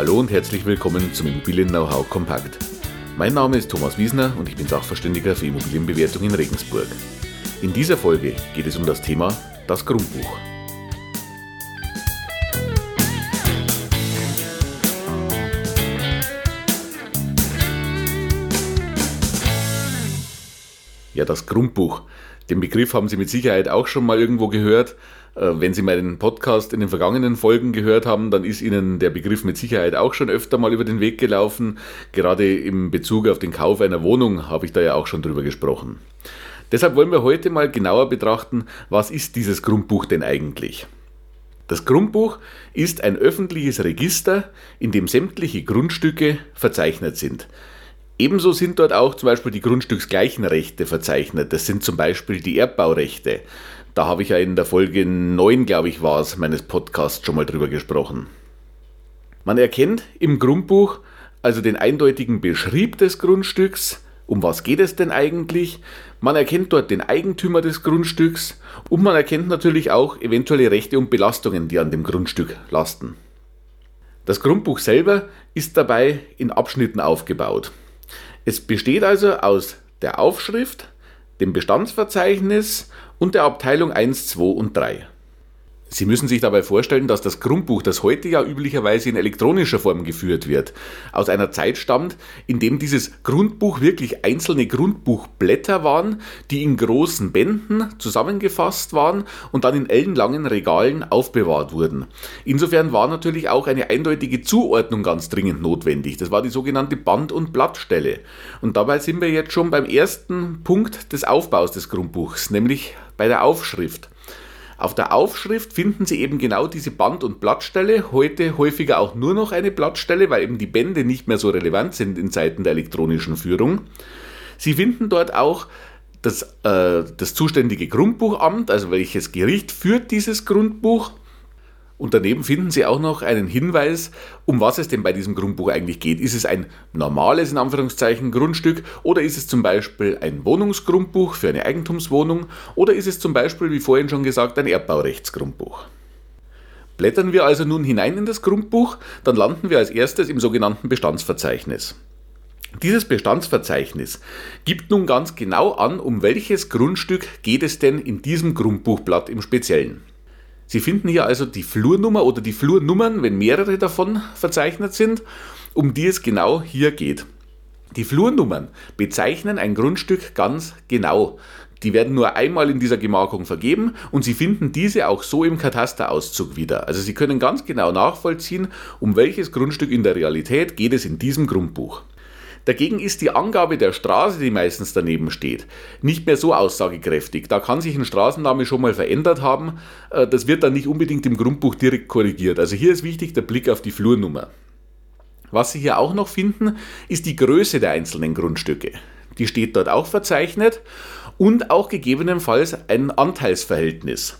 Hallo und herzlich willkommen zum Immobilien Know-how Kompakt. Mein Name ist Thomas Wiesner und ich bin Sachverständiger für Immobilienbewertung in Regensburg. In dieser Folge geht es um das Thema das Grundbuch. Ja, das Grundbuch. Den Begriff haben Sie mit Sicherheit auch schon mal irgendwo gehört. Äh, wenn Sie meinen Podcast in den vergangenen Folgen gehört haben, dann ist Ihnen der Begriff mit Sicherheit auch schon öfter mal über den Weg gelaufen. Gerade im Bezug auf den Kauf einer Wohnung habe ich da ja auch schon drüber gesprochen. Deshalb wollen wir heute mal genauer betrachten, was ist dieses Grundbuch denn eigentlich? Das Grundbuch ist ein öffentliches Register, in dem sämtliche Grundstücke verzeichnet sind. Ebenso sind dort auch zum Beispiel die grundstücksgleichen Rechte verzeichnet. Das sind zum Beispiel die Erbbaurechte. Da habe ich ja in der Folge 9, glaube ich, war es, meines Podcasts schon mal drüber gesprochen. Man erkennt im Grundbuch also den eindeutigen Beschrieb des Grundstücks, um was geht es denn eigentlich? Man erkennt dort den Eigentümer des Grundstücks und man erkennt natürlich auch eventuelle Rechte und Belastungen, die an dem Grundstück lasten. Das Grundbuch selber ist dabei in Abschnitten aufgebaut. Es besteht also aus der Aufschrift, dem Bestandsverzeichnis und der Abteilung 1, 2 und 3. Sie müssen sich dabei vorstellen, dass das Grundbuch, das heute ja üblicherweise in elektronischer Form geführt wird, aus einer Zeit stammt, in dem dieses Grundbuch wirklich einzelne Grundbuchblätter waren, die in großen Bänden zusammengefasst waren und dann in ellenlangen Regalen aufbewahrt wurden. Insofern war natürlich auch eine eindeutige Zuordnung ganz dringend notwendig. Das war die sogenannte Band- und Blattstelle. Und dabei sind wir jetzt schon beim ersten Punkt des Aufbaus des Grundbuchs, nämlich bei der Aufschrift. Auf der Aufschrift finden Sie eben genau diese Band- und Blattstelle, heute häufiger auch nur noch eine Blattstelle, weil eben die Bände nicht mehr so relevant sind in Zeiten der elektronischen Führung. Sie finden dort auch das, äh, das zuständige Grundbuchamt, also welches Gericht führt dieses Grundbuch und daneben finden Sie auch noch einen Hinweis, um was es denn bei diesem Grundbuch eigentlich geht. Ist es ein normales, in Anführungszeichen, Grundstück oder ist es zum Beispiel ein Wohnungsgrundbuch für eine Eigentumswohnung oder ist es zum Beispiel, wie vorhin schon gesagt, ein Erbbaurechtsgrundbuch? Blättern wir also nun hinein in das Grundbuch, dann landen wir als erstes im sogenannten Bestandsverzeichnis. Dieses Bestandsverzeichnis gibt nun ganz genau an, um welches Grundstück geht es denn in diesem Grundbuchblatt im Speziellen. Sie finden hier also die Flurnummer oder die Flurnummern, wenn mehrere davon verzeichnet sind, um die es genau hier geht. Die Flurnummern bezeichnen ein Grundstück ganz genau. Die werden nur einmal in dieser Gemarkung vergeben und Sie finden diese auch so im Katasterauszug wieder. Also Sie können ganz genau nachvollziehen, um welches Grundstück in der Realität geht es in diesem Grundbuch. Dagegen ist die Angabe der Straße, die meistens daneben steht, nicht mehr so aussagekräftig. Da kann sich ein Straßenname schon mal verändert haben. Äh, das wird dann nicht unbedingt im Grundbuch direkt korrigiert. Also hier ist wichtig der Blick auf die Flurnummer. Was Sie hier auch noch finden, ist die Größe der einzelnen Grundstücke. Die steht dort auch verzeichnet und auch gegebenenfalls ein Anteilsverhältnis.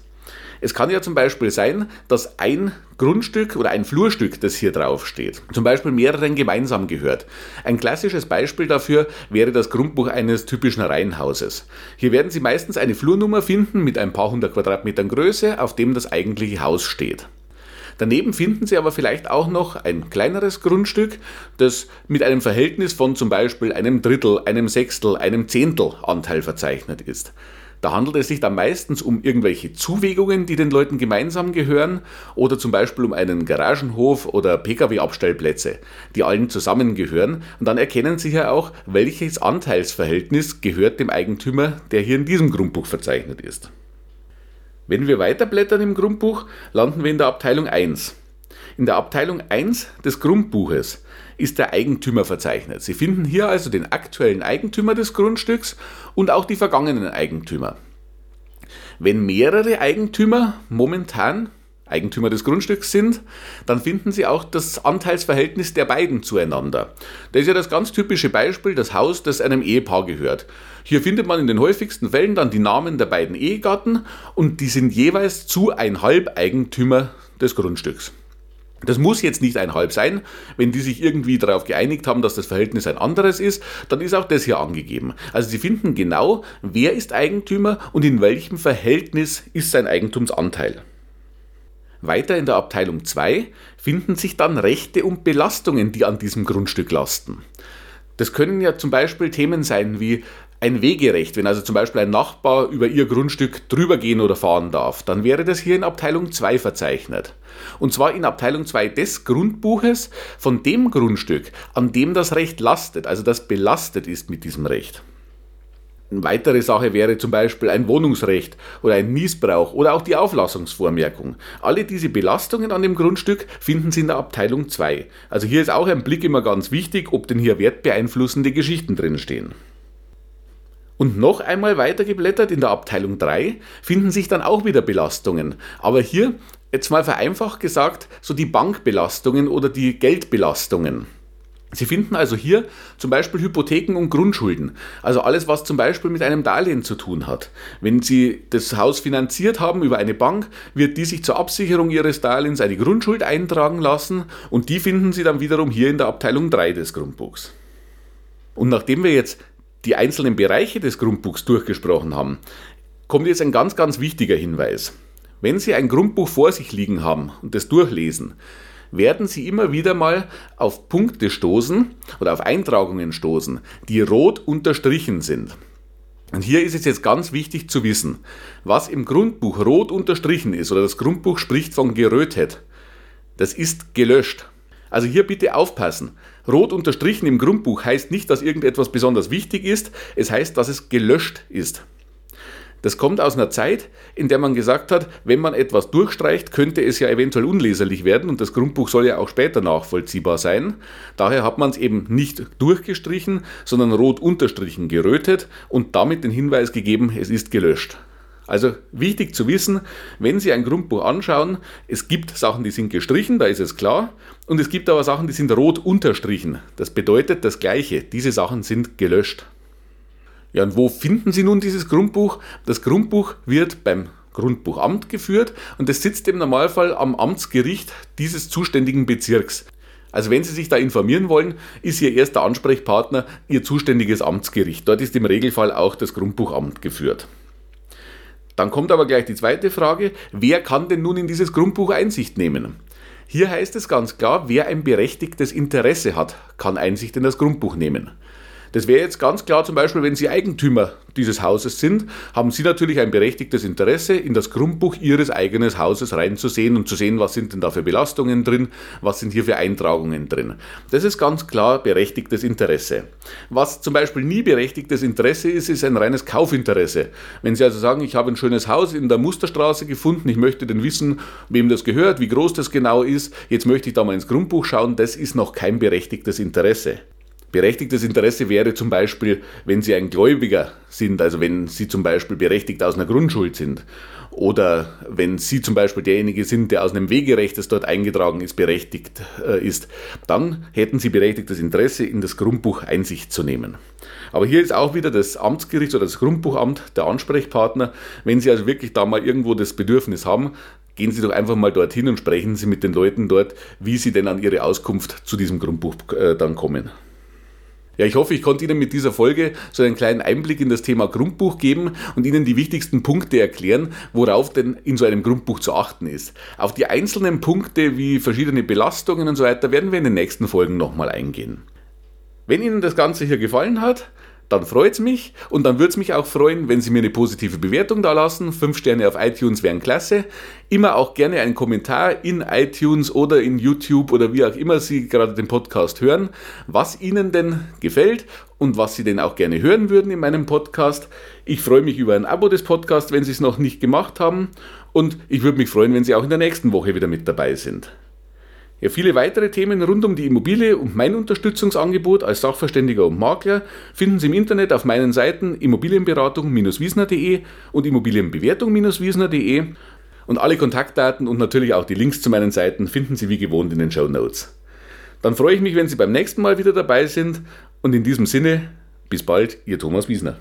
Es kann ja zum Beispiel sein, dass ein Grundstück oder ein Flurstück, das hier drauf steht, zum Beispiel mehreren gemeinsam gehört. Ein klassisches Beispiel dafür wäre das Grundbuch eines typischen Reihenhauses. Hier werden Sie meistens eine Flurnummer finden mit ein paar hundert Quadratmetern Größe, auf dem das eigentliche Haus steht. Daneben finden Sie aber vielleicht auch noch ein kleineres Grundstück, das mit einem Verhältnis von zum Beispiel einem Drittel, einem Sechstel, einem Zehntel Anteil verzeichnet ist. Da handelt es sich dann meistens um irgendwelche Zuwegungen, die den Leuten gemeinsam gehören, oder zum Beispiel um einen Garagenhof oder Pkw-Abstellplätze, die allen zusammengehören. Und dann erkennen Sie ja auch, welches Anteilsverhältnis gehört dem Eigentümer, der hier in diesem Grundbuch verzeichnet ist. Wenn wir weiterblättern im Grundbuch, landen wir in der Abteilung 1. In der Abteilung 1 des Grundbuches ist der Eigentümer verzeichnet. Sie finden hier also den aktuellen Eigentümer des Grundstücks und auch die vergangenen Eigentümer. Wenn mehrere Eigentümer momentan Eigentümer des Grundstücks sind, dann finden Sie auch das Anteilsverhältnis der beiden zueinander. Das ist ja das ganz typische Beispiel, das Haus, das einem Ehepaar gehört. Hier findet man in den häufigsten Fällen dann die Namen der beiden Ehegatten und die sind jeweils zu ein Halbeigentümer des Grundstücks. Das muss jetzt nicht ein Halb sein. Wenn die sich irgendwie darauf geeinigt haben, dass das Verhältnis ein anderes ist, dann ist auch das hier angegeben. Also Sie finden genau, wer ist Eigentümer und in welchem Verhältnis ist sein Eigentumsanteil. Weiter in der Abteilung 2 finden sich dann Rechte und Belastungen, die an diesem Grundstück lasten. Das können ja zum Beispiel Themen sein wie ein Wegerecht, wenn also zum Beispiel ein Nachbar über ihr Grundstück drüber gehen oder fahren darf, dann wäre das hier in Abteilung 2 verzeichnet. Und zwar in Abteilung 2 des Grundbuches von dem Grundstück, an dem das Recht lastet, also das belastet ist mit diesem Recht. Eine weitere Sache wäre zum Beispiel ein Wohnungsrecht oder ein Missbrauch oder auch die Auflassungsvormerkung. Alle diese Belastungen an dem Grundstück finden Sie in der Abteilung 2. Also hier ist auch ein Blick immer ganz wichtig, ob denn hier wertbeeinflussende Geschichten drinstehen. Und noch einmal weitergeblättert in der Abteilung 3 finden sich dann auch wieder Belastungen. Aber hier, jetzt mal vereinfacht gesagt, so die Bankbelastungen oder die Geldbelastungen. Sie finden also hier zum Beispiel Hypotheken und Grundschulden, also alles, was zum Beispiel mit einem Darlehen zu tun hat. Wenn Sie das Haus finanziert haben über eine Bank, wird die sich zur Absicherung Ihres Darlehens eine Grundschuld eintragen lassen und die finden Sie dann wiederum hier in der Abteilung 3 des Grundbuchs. Und nachdem wir jetzt die einzelnen Bereiche des Grundbuchs durchgesprochen haben, kommt jetzt ein ganz, ganz wichtiger Hinweis. Wenn Sie ein Grundbuch vor sich liegen haben und das durchlesen, werden Sie immer wieder mal auf Punkte stoßen oder auf Eintragungen stoßen, die rot unterstrichen sind. Und hier ist es jetzt ganz wichtig zu wissen, was im Grundbuch rot unterstrichen ist oder das Grundbuch spricht von gerötet. Das ist gelöscht. Also hier bitte aufpassen. Rot unterstrichen im Grundbuch heißt nicht, dass irgendetwas besonders wichtig ist, es heißt, dass es gelöscht ist. Das kommt aus einer Zeit, in der man gesagt hat, wenn man etwas durchstreicht, könnte es ja eventuell unleserlich werden und das Grundbuch soll ja auch später nachvollziehbar sein. Daher hat man es eben nicht durchgestrichen, sondern rot unterstrichen gerötet und damit den Hinweis gegeben, es ist gelöscht. Also wichtig zu wissen, wenn Sie ein Grundbuch anschauen, es gibt Sachen, die sind gestrichen, da ist es klar, und es gibt aber Sachen, die sind rot unterstrichen. Das bedeutet das Gleiche, diese Sachen sind gelöscht. Ja, und wo finden Sie nun dieses Grundbuch? Das Grundbuch wird beim Grundbuchamt geführt und es sitzt im Normalfall am Amtsgericht dieses zuständigen Bezirks. Also wenn Sie sich da informieren wollen, ist Ihr erster Ansprechpartner Ihr zuständiges Amtsgericht. Dort ist im Regelfall auch das Grundbuchamt geführt. Dann kommt aber gleich die zweite Frage, wer kann denn nun in dieses Grundbuch Einsicht nehmen? Hier heißt es ganz klar, wer ein berechtigtes Interesse hat, kann Einsicht in das Grundbuch nehmen. Das wäre jetzt ganz klar zum Beispiel, wenn Sie Eigentümer dieses Hauses sind, haben Sie natürlich ein berechtigtes Interesse, in das Grundbuch Ihres eigenen Hauses reinzusehen und zu sehen, was sind denn da für Belastungen drin, was sind hier für Eintragungen drin. Das ist ganz klar berechtigtes Interesse. Was zum Beispiel nie berechtigtes Interesse ist, ist ein reines Kaufinteresse. Wenn Sie also sagen, ich habe ein schönes Haus in der Musterstraße gefunden, ich möchte denn wissen, wem das gehört, wie groß das genau ist, jetzt möchte ich da mal ins Grundbuch schauen, das ist noch kein berechtigtes Interesse. Berechtigtes Interesse wäre zum Beispiel, wenn Sie ein Gläubiger sind, also wenn Sie zum Beispiel berechtigt aus einer Grundschuld sind oder wenn Sie zum Beispiel derjenige sind, der aus einem Wegerecht, das dort eingetragen ist, berechtigt äh, ist, dann hätten Sie berechtigtes Interesse, in das Grundbuch Einsicht zu nehmen. Aber hier ist auch wieder das Amtsgericht oder das Grundbuchamt der Ansprechpartner. Wenn Sie also wirklich da mal irgendwo das Bedürfnis haben, gehen Sie doch einfach mal dorthin und sprechen Sie mit den Leuten dort, wie Sie denn an Ihre Auskunft zu diesem Grundbuch äh, dann kommen. Ja, ich hoffe, ich konnte Ihnen mit dieser Folge so einen kleinen Einblick in das Thema Grundbuch geben und Ihnen die wichtigsten Punkte erklären, worauf denn in so einem Grundbuch zu achten ist. Auf die einzelnen Punkte wie verschiedene Belastungen und so weiter werden wir in den nächsten Folgen nochmal eingehen. Wenn Ihnen das Ganze hier gefallen hat, dann freut es mich und dann würde es mich auch freuen, wenn Sie mir eine positive Bewertung da lassen. Fünf Sterne auf iTunes wären klasse. Immer auch gerne einen Kommentar in iTunes oder in YouTube oder wie auch immer Sie gerade den Podcast hören, was Ihnen denn gefällt und was Sie denn auch gerne hören würden in meinem Podcast. Ich freue mich über ein Abo des Podcasts, wenn Sie es noch nicht gemacht haben und ich würde mich freuen, wenn Sie auch in der nächsten Woche wieder mit dabei sind. Ja, viele weitere Themen rund um die Immobilie und mein Unterstützungsangebot als Sachverständiger und Makler finden Sie im Internet auf meinen Seiten Immobilienberatung-wiesner.de und Immobilienbewertung-wiesner.de und alle Kontaktdaten und natürlich auch die Links zu meinen Seiten finden Sie wie gewohnt in den Show Notes. Dann freue ich mich, wenn Sie beim nächsten Mal wieder dabei sind und in diesem Sinne, bis bald, Ihr Thomas Wiesner.